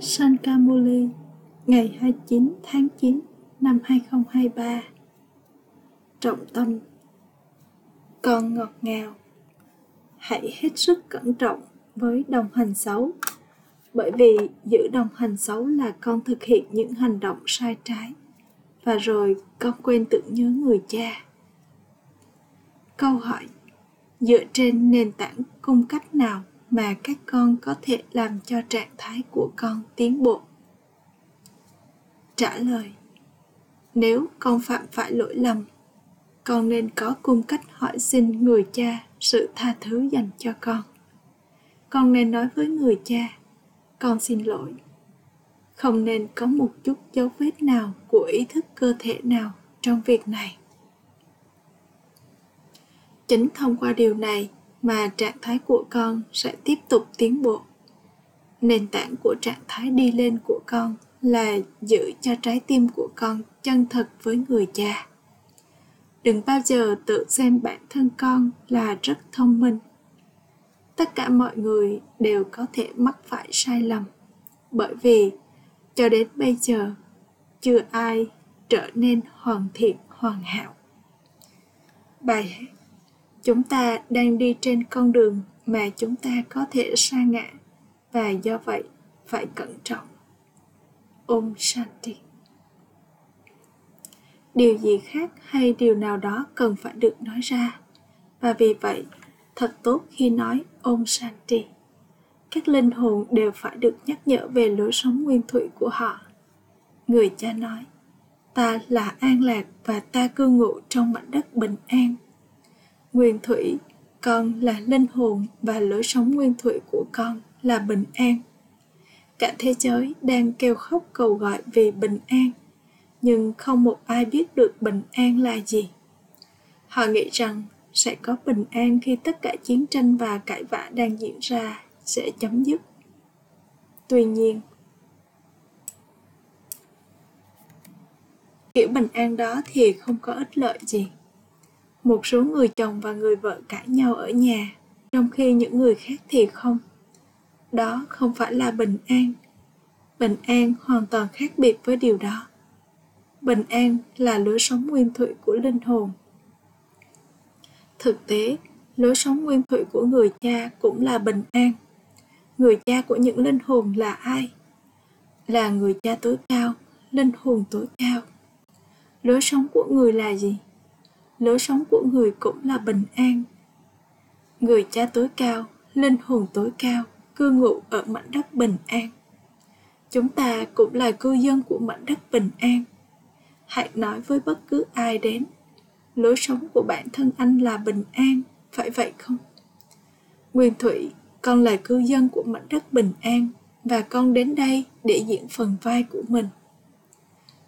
Sankamuli ngày 29 tháng 9 năm 2023 Trọng tâm, Con ngọt ngào. Hãy hết sức cẩn trọng với đồng hành xấu, bởi vì giữ đồng hành xấu là con thực hiện những hành động sai trái, và rồi con quên tưởng nhớ người cha. Câu hỏi, dựa trên nền tảng cung cách nào? Mà các con có thể làm cho trạng thái của con tiến bộ. Trả lời, nếu con phạm phải lỗi lầm, con nên có cung cách hỏi xin người cha sự tha thứ dành cho con. Con nên nói với người cha, con xin lỗi. Không nên có một chút dấu vết nào của ý thức cơ thể nào trong việc này. Chính thông qua điều này mà trạng thái của con sẽ tiếp tục tiến bộ. Nền tảng của trạng thái đi lên của con là giữ cho trái tim của con chân thật với người cha. Đừng bao giờ tự xem bản thân con là rất thông minh. Tất cả mọi người đều có thể mắc phải sai lầm, bởi vì cho đến bây giờ, chưa ai trở nên hoàn thiện, hoàn hảo. Bài hát chúng ta đang đi trên con đường mà chúng ta có thể sa ngã. Và do vậy, phải cẩn trọng. Om shanti. Điều gì khác hay điều nào đó cần phải được nói ra? Và vì vậy, thật tốt khi nói om shanti. Các linh hồn đều phải được nhắc nhở về lối sống nguyên thủy của họ. Người cha nói, ta là an lạc và ta cư ngụ trong mảnh đất bình an nguyên thủy, con là linh hồn và lối sống nguyên thủy của con là bình an. Cả thế giới đang kêu khóc cầu gọi vì bình an, nhưng không một ai biết được bình an là gì. Họ nghĩ rằng sẽ có bình an khi tất cả chiến tranh và cãi vã đang diễn ra sẽ chấm dứt. Tuy nhiên, kiểu bình an đó thì không có ích lợi gì một số người chồng và người vợ cãi nhau ở nhà, trong khi những người khác thì không. Đó không phải là bình an. Bình an hoàn toàn khác biệt với điều đó. Bình an là lối sống nguyên thủy của linh hồn. Thực tế, lối sống nguyên thủy của người cha cũng là bình an. Người cha của những linh hồn là ai? Là người cha tối cao, linh hồn tối cao. Lối sống của người là gì? Lối sống của người cũng là bình an. Người cha tối cao, linh hồn tối cao, cư ngụ ở mảnh đất bình an. Chúng ta cũng là cư dân của mảnh đất bình an. Hãy nói với bất cứ ai đến, lối sống của bản thân anh là bình an, phải vậy không? Nguyên thủy, con là cư dân của mảnh đất bình an và con đến đây để diễn phần vai của mình.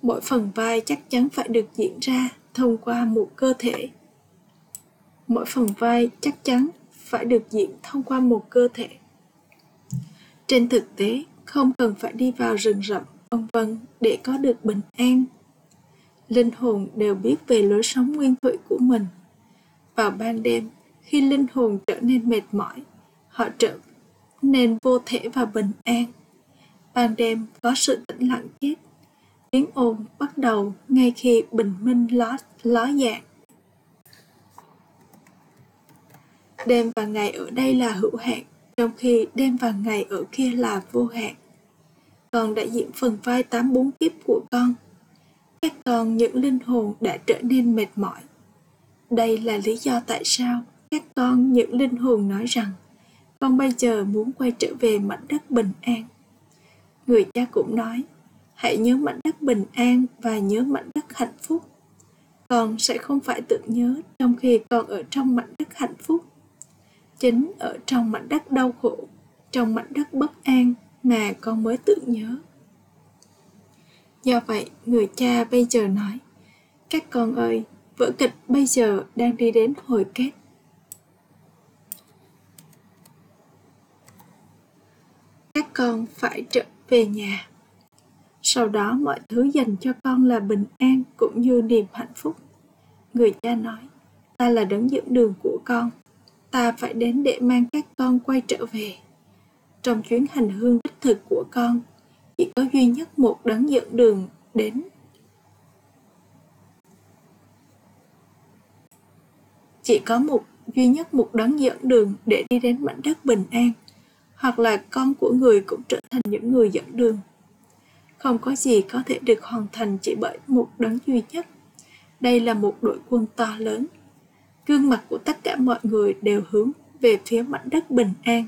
Mỗi phần vai chắc chắn phải được diễn ra thông qua một cơ thể. Mỗi phần vai chắc chắn phải được diễn thông qua một cơ thể. Trên thực tế, không cần phải đi vào rừng rậm, vân vân, để có được bình an. Linh hồn đều biết về lối sống nguyên thủy của mình. Vào ban đêm, khi linh hồn trở nên mệt mỏi, họ trở nên vô thể và bình an. Ban đêm có sự tĩnh lặng chết tiếng ồn bắt đầu ngay khi bình minh ló ló dạng. Đêm và ngày ở đây là hữu hạn, trong khi đêm và ngày ở kia là vô hạn. Con đã diễn phần vai tám bốn kiếp của con, các con, những linh hồn đã trở nên mệt mỏi. Đây là lý do tại sao các con, những linh hồn nói rằng, con bây giờ muốn quay trở về mảnh đất bình an. Người cha cũng nói, hãy nhớ mảnh bình an và nhớ mảnh đất hạnh phúc. Con sẽ không phải tự nhớ trong khi con ở trong mảnh đất hạnh phúc. Chính ở trong mảnh đất đau khổ, trong mảnh đất bất an mà con mới tự nhớ. Do vậy, người cha bây giờ nói, các con ơi, vở kịch bây giờ đang đi đến hồi kết. Các con phải trở về nhà sau đó mọi thứ dành cho con là bình an cũng như niềm hạnh phúc. Người cha nói, ta là đấng dẫn đường của con. Ta phải đến để mang các con quay trở về. Trong chuyến hành hương đích thực của con, chỉ có duy nhất một đấng dẫn đường đến. Chỉ có một, duy nhất một đấng dẫn đường để đi đến mảnh đất bình an, hoặc là con của người cũng trở thành những người dẫn đường không có gì có thể được hoàn thành chỉ bởi một đấng duy nhất. Đây là một đội quân to lớn. Gương mặt của tất cả mọi người đều hướng về phía mảnh đất bình an.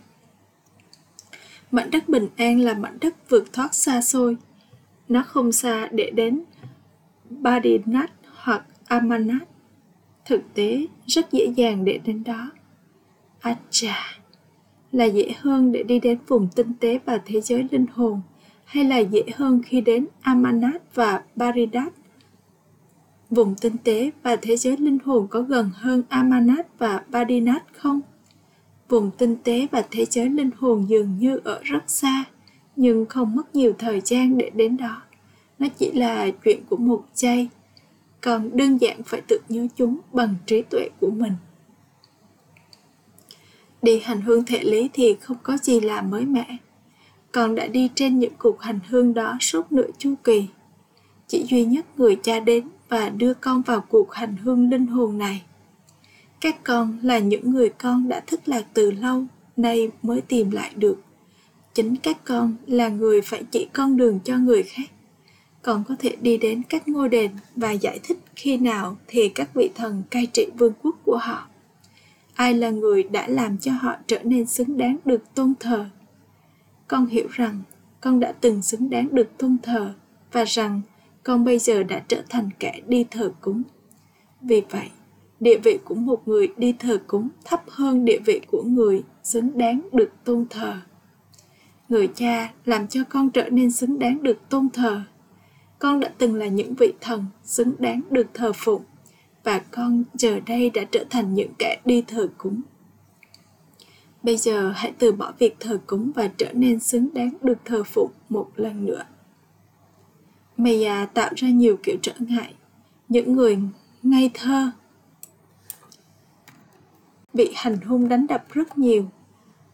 Mảnh đất bình an là mảnh đất vượt thoát xa xôi. Nó không xa để đến Badinat hoặc Amanat. Thực tế, rất dễ dàng để đến đó. Acha là dễ hơn để đi đến vùng tinh tế và thế giới linh hồn hay là dễ hơn khi đến Amanat và Baridat vùng tinh tế và thế giới linh hồn có gần hơn Amanat và Badinat không? Vùng tinh tế và thế giới linh hồn dường như ở rất xa, nhưng không mất nhiều thời gian để đến đó. Nó chỉ là chuyện của một giây, còn đơn giản phải tự nhớ chúng bằng trí tuệ của mình. Đi hành hương thể lý thì không có gì là mới mẻ, còn đã đi trên những cuộc hành hương đó suốt nửa chu kỳ. Chỉ duy nhất người cha đến và đưa con vào cuộc hành hương linh hồn này. Các con là những người con đã thất lạc từ lâu, nay mới tìm lại được. Chính các con là người phải chỉ con đường cho người khác. Còn có thể đi đến các ngôi đền và giải thích khi nào thì các vị thần cai trị vương quốc của họ. Ai là người đã làm cho họ trở nên xứng đáng được tôn thờ? Con hiểu rằng con đã từng xứng đáng được tôn thờ và rằng con bây giờ đã trở thành kẻ đi thờ cúng. Vì vậy, địa vị của một người đi thờ cúng thấp hơn địa vị của người xứng đáng được tôn thờ. Người cha làm cho con trở nên xứng đáng được tôn thờ. Con đã từng là những vị thần xứng đáng được thờ phụng và con giờ đây đã trở thành những kẻ đi thờ cúng bây giờ hãy từ bỏ việc thờ cúng và trở nên xứng đáng được thờ phụng một lần nữa Maya tạo ra nhiều kiểu trở ngại. Những người ngây thơ bị hành hung đánh đập rất nhiều.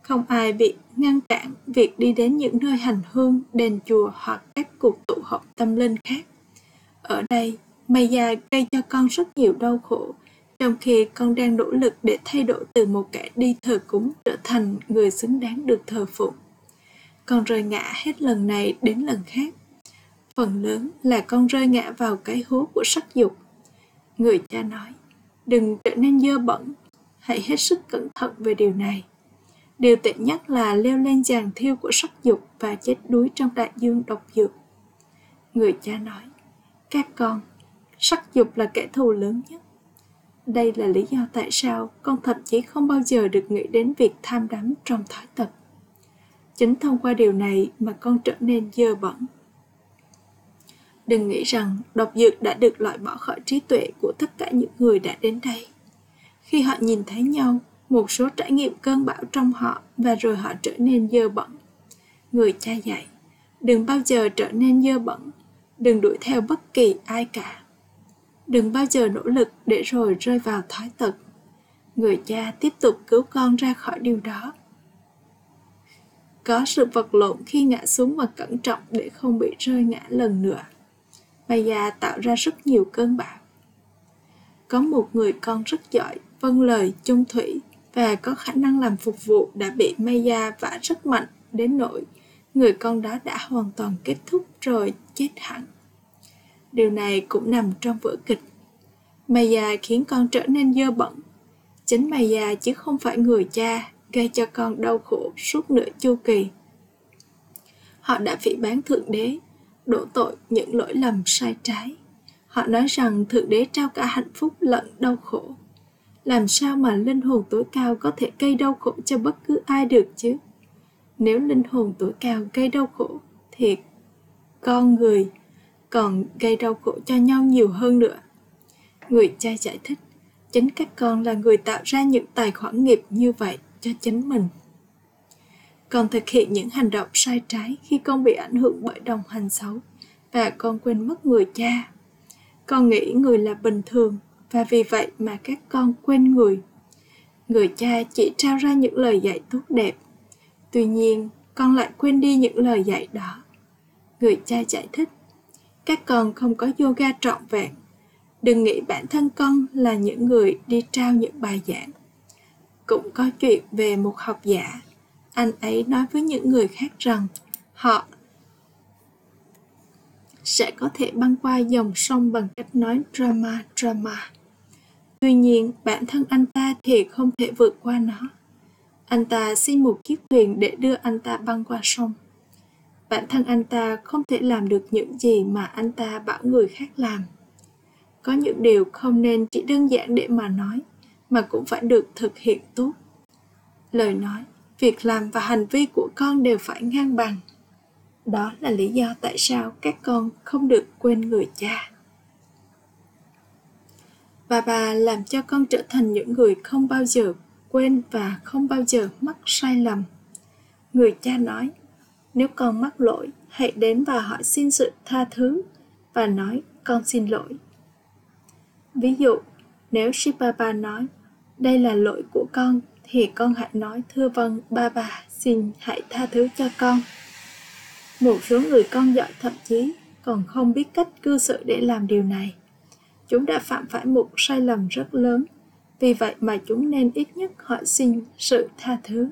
Không ai bị ngăn cản việc đi đến những nơi hành hương, đền chùa hoặc các cuộc tụ họp tâm linh khác. Ở đây, Maya gây cho con rất nhiều đau khổ, trong khi con đang nỗ lực để thay đổi từ một kẻ đi thờ cúng trở thành người xứng đáng được thờ phụng. Con rơi ngã hết lần này đến lần khác phần lớn là con rơi ngã vào cái hố của sắc dục. Người cha nói, đừng trở nên dơ bẩn, hãy hết sức cẩn thận về điều này. Điều tệ nhất là leo lên giàn thiêu của sắc dục và chết đuối trong đại dương độc dược. Người cha nói, các con, sắc dục là kẻ thù lớn nhất. Đây là lý do tại sao con thậm chí không bao giờ được nghĩ đến việc tham đắm trong thói tật. Chính thông qua điều này mà con trở nên dơ bẩn Đừng nghĩ rằng độc dược đã được loại bỏ khỏi trí tuệ của tất cả những người đã đến đây. Khi họ nhìn thấy nhau, một số trải nghiệm cơn bão trong họ và rồi họ trở nên dơ bẩn. Người cha dạy, đừng bao giờ trở nên dơ bẩn, đừng đuổi theo bất kỳ ai cả. Đừng bao giờ nỗ lực để rồi rơi vào thói tật. Người cha tiếp tục cứu con ra khỏi điều đó. Có sự vật lộn khi ngã xuống và cẩn trọng để không bị rơi ngã lần nữa. Maya tạo ra rất nhiều cơn bão. Có một người con rất giỏi, vâng lời, chung thủy và có khả năng làm phục vụ đã bị Maya vả rất mạnh đến nỗi người con đó đã hoàn toàn kết thúc rồi chết hẳn. Điều này cũng nằm trong vở kịch. Maya khiến con trở nên dơ bẩn. Chính Maya chứ không phải người cha gây cho con đau khổ suốt nửa chu kỳ. Họ đã phỉ bán Thượng Đế đổ tội những lỗi lầm sai trái. Họ nói rằng Thượng Đế trao cả hạnh phúc lẫn đau khổ. Làm sao mà linh hồn tối cao có thể gây đau khổ cho bất cứ ai được chứ? Nếu linh hồn tối cao gây đau khổ, thì con người còn gây đau khổ cho nhau nhiều hơn nữa. Người cha giải thích, chính các con là người tạo ra những tài khoản nghiệp như vậy cho chính mình. Con thực hiện những hành động sai trái khi con bị ảnh hưởng bởi đồng hành xấu và con quên mất người cha. Con nghĩ người là bình thường và vì vậy mà các con quên người. Người cha chỉ trao ra những lời dạy tốt đẹp. Tuy nhiên con lại quên đi những lời dạy đó. Người cha giải thích, các con không có yoga trọn vẹn. Đừng nghĩ bản thân con là những người đi trao những bài giảng. Cũng có chuyện về một học giả. Anh ấy nói với những người khác rằng họ sẽ có thể băng qua dòng sông bằng cách nói drama drama. Tuy nhiên, bản thân anh ta thì không thể vượt qua nó. Anh ta xin một chiếc thuyền để đưa anh ta băng qua sông. Bản thân anh ta không thể làm được những gì mà anh ta bảo người khác làm. Có những điều không nên chỉ đơn giản để mà nói, mà cũng phải được thực hiện tốt. Lời nói, việc làm và hành vi của con đều phải ngang bằng. Đó là lý do tại sao các con không được quên người cha. Và bà làm cho con trở thành những người không bao giờ quên và không bao giờ mắc sai lầm. Người cha nói, nếu con mắc lỗi, hãy đến và hỏi xin sự tha thứ và nói con xin lỗi. Ví dụ, nếu Shibaba nói, đây là lỗi của con, thì con hãy nói thưa vâng ba bà, xin hãy tha thứ cho con. Một số người con giỏi thậm chí còn không biết cách cư xử để làm điều này. Chúng đã phạm phải một sai lầm rất lớn, vì vậy mà chúng nên ít nhất hỏi xin sự tha thứ.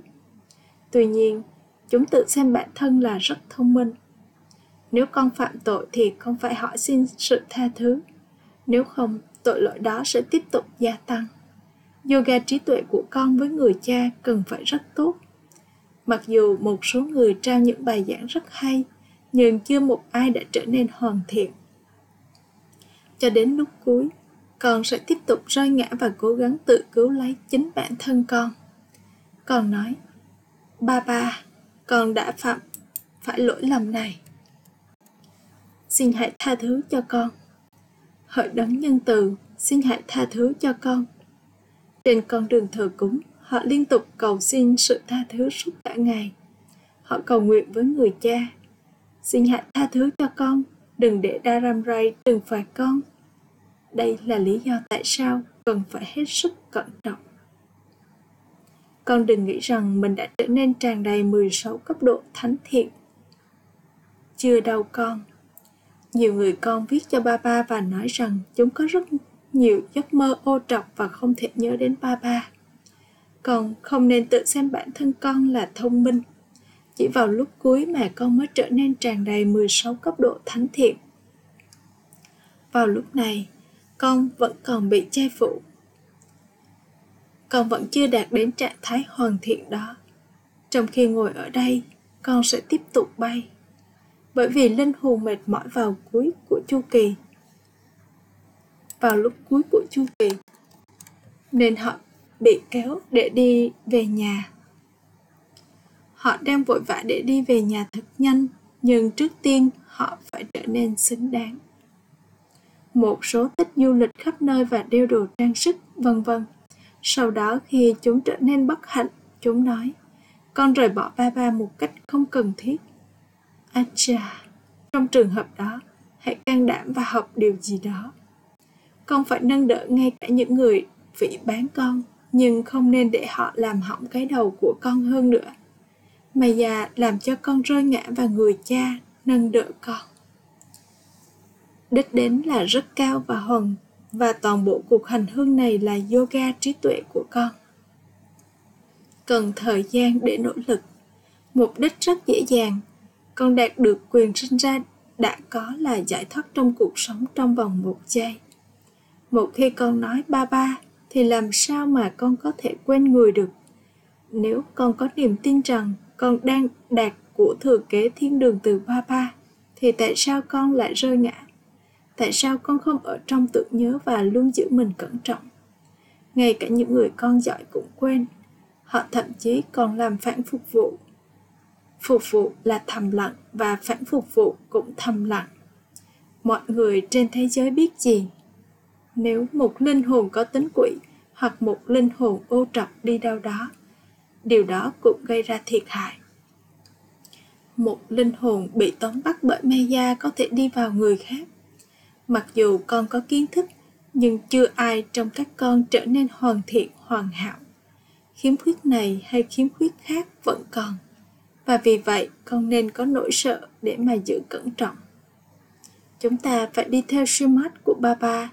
Tuy nhiên, chúng tự xem bản thân là rất thông minh. Nếu con phạm tội thì không phải hỏi xin sự tha thứ. Nếu không, tội lỗi đó sẽ tiếp tục gia tăng. Yoga trí tuệ của con với người cha cần phải rất tốt Mặc dù một số người trao những bài giảng rất hay, nhưng chưa một ai đã trở nên hoàn thiện. Cho đến lúc cuối, con sẽ tiếp tục rơi ngã và cố gắng tự cứu lấy chính bản thân con. Con nói, ba ba, con đã phạm phải lỗi lầm này. Xin hãy tha thứ cho con. Hỡi đấng nhân từ, xin hãy tha thứ cho con. Trên con đường thờ cúng, Họ liên tục cầu xin sự tha thứ suốt cả ngày. Họ cầu nguyện với người cha. Xin hãy tha thứ cho con, đừng để Dharamrai trừng phạt con. Đây là lý do tại sao cần phải hết sức cẩn trọng. Con đừng nghĩ rằng mình đã trở nên tràn đầy 16 cấp độ thánh thiện. Chưa đâu con. Nhiều người con viết cho ba ba và nói rằng chúng có rất nhiều giấc mơ ô trọc và không thể nhớ đến ba ba con không nên tự xem bản thân con là thông minh. Chỉ vào lúc cuối mà con mới trở nên tràn đầy 16 cấp độ thánh thiện. Vào lúc này, con vẫn còn bị che phủ. Con vẫn chưa đạt đến trạng thái hoàn thiện đó. Trong khi ngồi ở đây, con sẽ tiếp tục bay. Bởi vì linh hồn mệt mỏi vào cuối của chu kỳ. Vào lúc cuối của chu kỳ, nên họ bị kéo để đi về nhà. Họ đang vội vã để đi về nhà thật nhanh, nhưng trước tiên họ phải trở nên xứng đáng. Một số thích du lịch khắp nơi và đeo đồ trang sức, vân vân. Sau đó khi chúng trở nên bất hạnh, chúng nói, con rời bỏ ba ba một cách không cần thiết. Acha, trong trường hợp đó, hãy can đảm và học điều gì đó. Con phải nâng đỡ ngay cả những người phỉ bán con nhưng không nên để họ làm hỏng cái đầu của con hơn nữa mày già làm cho con rơi ngã vào người cha nâng đỡ con đích đến là rất cao và hoàn và toàn bộ cuộc hành hương này là yoga trí tuệ của con. Cần thời gian để nỗ lực. Mục đích rất dễ dàng. Con đạt được quyền sinh ra đã có là giải thoát trong cuộc sống trong vòng một giây. Một khi con nói ba ba, thì làm sao mà con có thể quên người được? Nếu con có niềm tin rằng con đang đạt của thừa kế thiên đường từ ba ba, thì tại sao con lại rơi ngã? Tại sao con không ở trong tự nhớ và luôn giữ mình cẩn trọng? Ngay cả những người con giỏi cũng quên. Họ thậm chí còn làm phản phục vụ. Phục vụ là thầm lặng và phản phục vụ cũng thầm lặng. Mọi người trên thế giới biết gì? Nếu một linh hồn có tính quỷ hoặc một linh hồn ô trọc đi đâu đó, điều đó cũng gây ra thiệt hại. Một linh hồn bị tóm bắt bởi me có thể đi vào người khác mặc dù con có kiến thức, nhưng chưa ai trong các con trở nên hoàn thiện, hoàn hảo. Khiếm khuyết này hay khiếm khuyết khác vẫn còn, và vì vậy con nên có nỗi sợ để mà giữ cẩn trọng. Chúng ta phải đi theo sư mát của ba ba.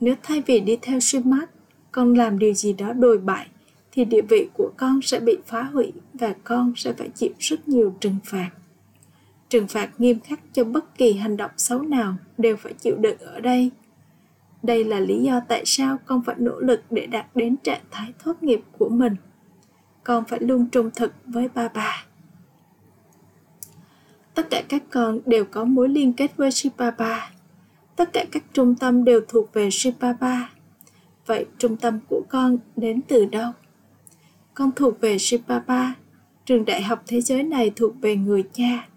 Nếu thay vì đi theo sư mát, con làm điều gì đó đồi bại, thì địa vị của con sẽ bị phá hủy và con sẽ phải chịu rất nhiều trừng phạt trừng phạt nghiêm khắc cho bất kỳ hành động xấu nào đều phải chịu đựng ở đây đây là lý do tại sao con phải nỗ lực để đạt đến trạng thái thoát nghiệp của mình con phải luôn trung thực với ba bà tất cả các con đều có mối liên kết với Shibaba. Tất cả các trung tâm đều thuộc về Shibaba. Vậy trung tâm của con đến từ đâu? Con thuộc về Shibaba. Trường đại học thế giới này thuộc về người cha.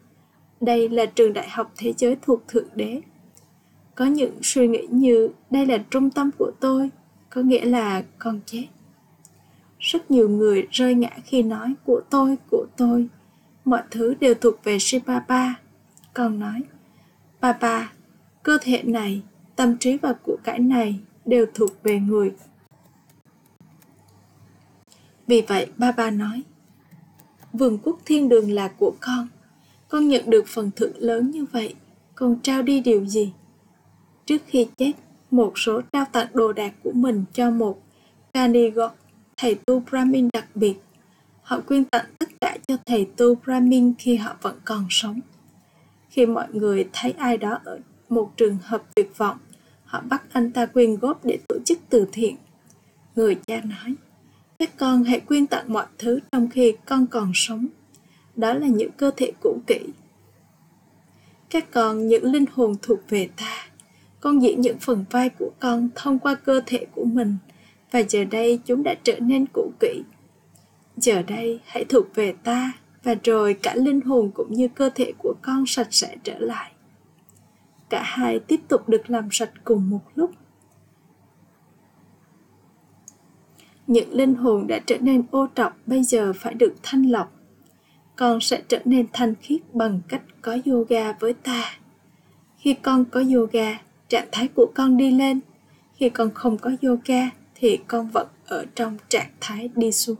Đây là trường đại học thế giới thuộc Thượng Đế. Có những suy nghĩ như đây là trung tâm của tôi, có nghĩa là con chết. Rất nhiều người rơi ngã khi nói của tôi, của tôi mọi thứ đều thuộc về Shivapa. Con nói, Papa, cơ thể này, tâm trí và của cải này đều thuộc về người. Vì vậy, Papa nói, vườn quốc thiên đường là của con. Con nhận được phần thưởng lớn như vậy, còn trao đi điều gì? Trước khi chết, một số trao tặng đồ đạc của mình cho một Kanigot, thầy tu Brahmin đặc biệt Họ quyên tặng tất cả cho thầy tu Brahmin khi họ vẫn còn sống. Khi mọi người thấy ai đó ở một trường hợp tuyệt vọng, họ bắt anh ta quyên góp để tổ chức từ thiện. Người cha nói, các con hãy quyên tặng mọi thứ trong khi con còn sống. Đó là những cơ thể cũ kỹ. Các con, những linh hồn thuộc về ta. Con diễn những phần vai của con thông qua cơ thể của mình, và giờ đây chúng đã trở nên cũ kỹ giờ đây, hãy thuộc về ta, và rồi cả linh hồn cũng như cơ thể của con sạch sẽ trở lại cả hai tiếp tục được làm sạch cùng một lúc những linh hồn đã trở nên ô trọc, bây giờ phải được thanh lọc con sẽ trở nên thanh khiết bằng cách có yoga với ta. Khi con có yoga, trạng thái của con đi lên. Khi con không có yoga, thì con vẫn ở trong trạng thái đi xuống.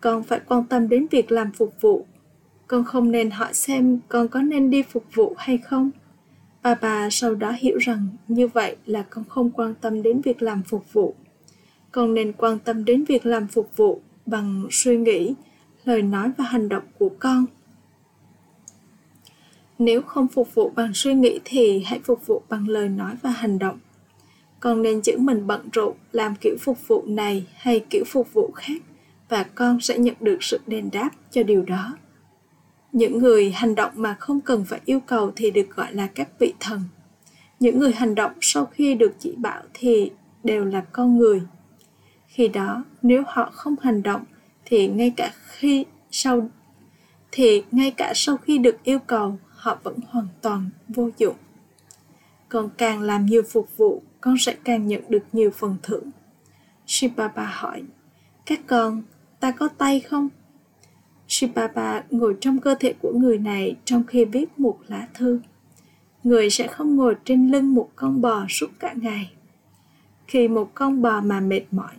Con phải quan tâm đến việc làm phục vụ. Con không nên hỏi xem con có nên đi phục vụ hay không. Bà bà sau đó hiểu rằng như vậy là con không quan tâm đến việc làm phục vụ. Con nên quan tâm đến việc làm phục vụ bằng suy nghĩ lời nói và hành động của con. Nếu không phục vụ bằng suy nghĩ thì hãy phục vụ bằng lời nói và hành động. Con nên giữ mình bận rộn, làm kiểu phục vụ này hay kiểu phục vụ khác, và con sẽ nhận được sự đền đáp cho điều đó. Những người hành động mà không cần phải yêu cầu thì được gọi là các vị thần. Những người hành động sau khi được chỉ bảo thì đều là con người. Khi đó, nếu họ không hành động thì ngay cả khi sau thì ngay cả sau khi được yêu cầu họ vẫn hoàn toàn vô dụng còn càng làm nhiều phục vụ con sẽ càng nhận được nhiều phần thưởng Shibaba hỏi các con ta có tay không? Shibaba ngồi trong cơ thể của người này trong khi viết một lá thư. Người sẽ không ngồi trên lưng một con bò suốt cả ngày. Khi một con bò mà mệt mỏi,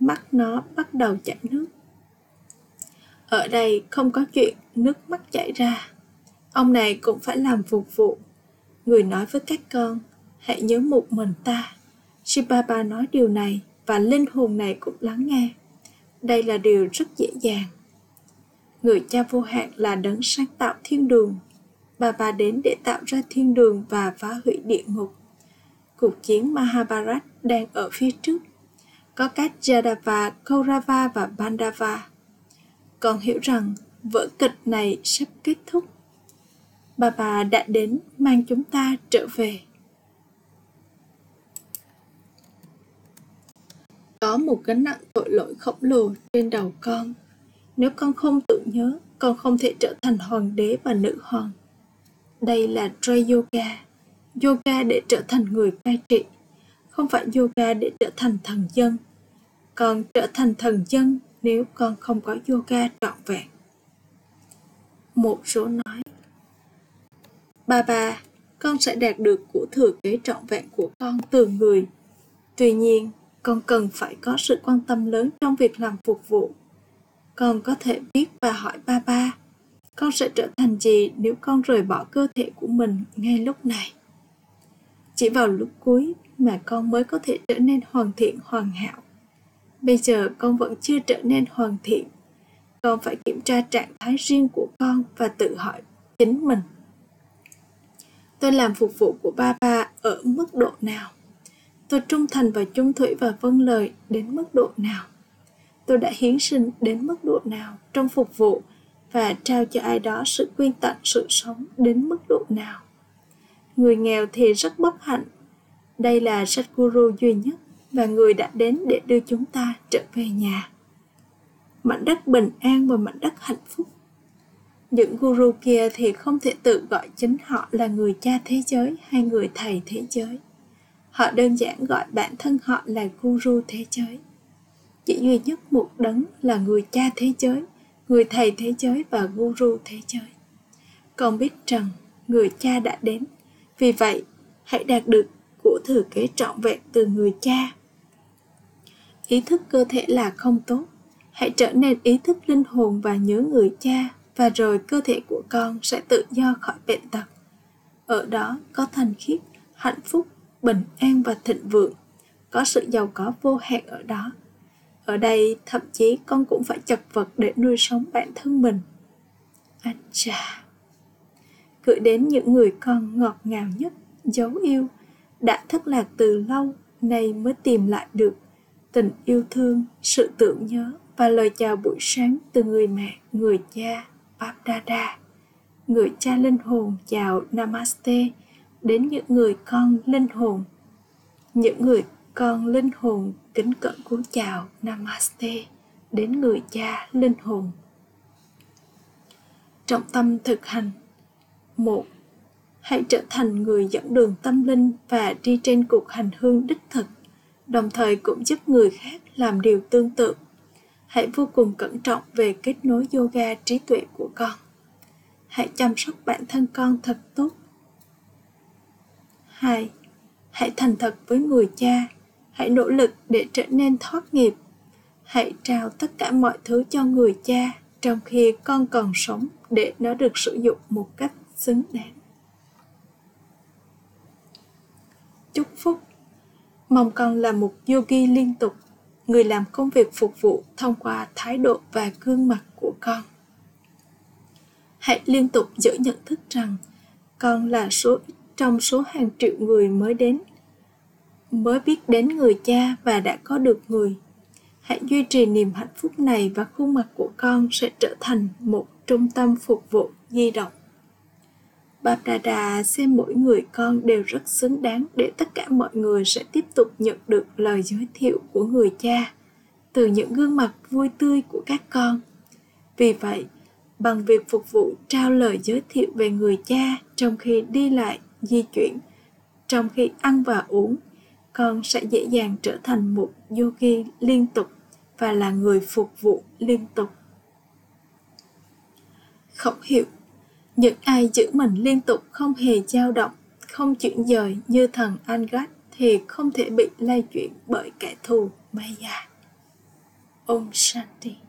mắt nó bắt đầu chảy nước. Ở đây không có chuyện nước mắt chảy ra. Ông này cũng phải làm phục vụ. Người nói với các con, hãy nhớ một mình ta. Shibaba nói điều này và linh hồn này cũng lắng nghe đây là điều rất dễ dàng người cha vô hạn là đấng sáng tạo thiên đường bà bà đến để tạo ra thiên đường và phá hủy địa ngục cuộc chiến mahabharat đang ở phía trước có các Jadava, Kaurava và Pandava. Còn hiểu rằng vở kịch này sắp kết thúc. Bà bà đã đến mang chúng ta trở về. có một gánh nặng tội lỗi khổng lồ trên đầu con. Nếu con không tự nhớ, con không thể trở thành hoàng đế và nữ hoàng. Đây là Dray Yoga. Yoga để trở thành người cai trị, không phải yoga để trở thành thần dân. Con trở thành thần dân nếu con không có yoga trọn vẹn. Một số nói Ba ba, con sẽ đạt được của thừa kế trọn vẹn của con từ người. Tuy nhiên, con cần phải có sự quan tâm lớn trong việc làm phục vụ con có thể biết và hỏi ba ba con sẽ trở thành gì nếu con rời bỏ cơ thể của mình ngay lúc này chỉ vào lúc cuối mà con mới có thể trở nên hoàn thiện hoàn hảo bây giờ con vẫn chưa trở nên hoàn thiện. Con phải kiểm tra trạng thái riêng của con và tự hỏi chính mình. Tôi làm phục vụ của ba ba ở mức độ nào? Tôi trung thành và trung thủy và vâng lời đến mức độ nào? Tôi đã hiến sinh đến mức độ nào trong phục vụ và trao cho ai đó sự quyên tặng sự sống đến mức độ nào? Người nghèo thì rất bất hạnh. Đây là Sadhguru duy nhất và người đã đến để đưa chúng ta trở về nhà. Mảnh đất bình an và mảnh đất hạnh phúc. Những guru kia thì không thể tự gọi chính họ là người cha thế giới hay người thầy thế giới. Họ đơn giản gọi bản thân họ là guru thế giới. Chỉ duy nhất một đấng là người cha thế giới, người thầy thế giới và guru thế giới. Con biết rằng người cha đã đến. Vì vậy, hãy đạt được của thừa kế trọn vẹn từ người cha ý thức cơ thể là không tốt. Hãy trở nên ý thức linh hồn và nhớ người cha, và rồi cơ thể của con sẽ tự do khỏi bệnh tật. Ở đó có thành khiết, hạnh phúc, bình an và thịnh vượng. Có sự giàu có vô hạn ở đó. Ở đây, thậm chí con cũng phải chật vật để nuôi sống bản thân mình. Anh chà gửi đến những người con ngọt ngào nhất, dấu yêu, đã thất lạc từ lâu, nay mới tìm lại được tình yêu thương, sự tưởng nhớ và lời chào buổi sáng từ người mẹ, người cha Babdada người cha linh hồn chào Namaste đến những người con linh hồn. Những người con linh hồn kính cẩn cú chào Namaste đến người cha linh hồn. Trọng tâm thực hành. Một, hãy trở thành người dẫn đường tâm linh và đi trên cuộc hành hương đích thực đồng thời cũng giúp người khác làm điều tương tự hãy vô cùng cẩn trọng về kết nối yoga trí tuệ của con hãy chăm sóc bản thân con thật tốt 2. Hãy thành thật với người cha, hãy nỗ lực để trở nên thoát nghiệp. Hãy trao tất cả mọi thứ cho người cha trong khi con còn sống để nó được sử dụng một cách xứng đáng. Chúc phúc Mong con là một yogi liên tục, người làm công việc phục vụ thông qua thái độ và gương mặt của con. Hãy liên tục giữ nhận thức rằng con là số trong số hàng triệu người mới đến mới biết đến người cha và đã có được người hãy duy trì niềm hạnh phúc này và khuôn mặt của con sẽ trở thành một trung tâm phục vụ di động Bap Dada xem mỗi người con đều rất xứng đáng để tất cả mọi người sẽ tiếp tục nhận được lời giới thiệu của người cha từ những gương mặt vui tươi của các con. Vì vậy, bằng việc phục vụ trao lời giới thiệu về người cha trong khi đi lại di chuyển trong khi ăn và uống con sẽ dễ dàng trở thành một yogi liên tục và là người phục vụ liên tục khẩu hiệu những ai giữ mình liên tục không hề dao động, không chuyển dời như thần Angat thì không thể bị lay chuyển bởi kẻ thù Maya. Om Shanti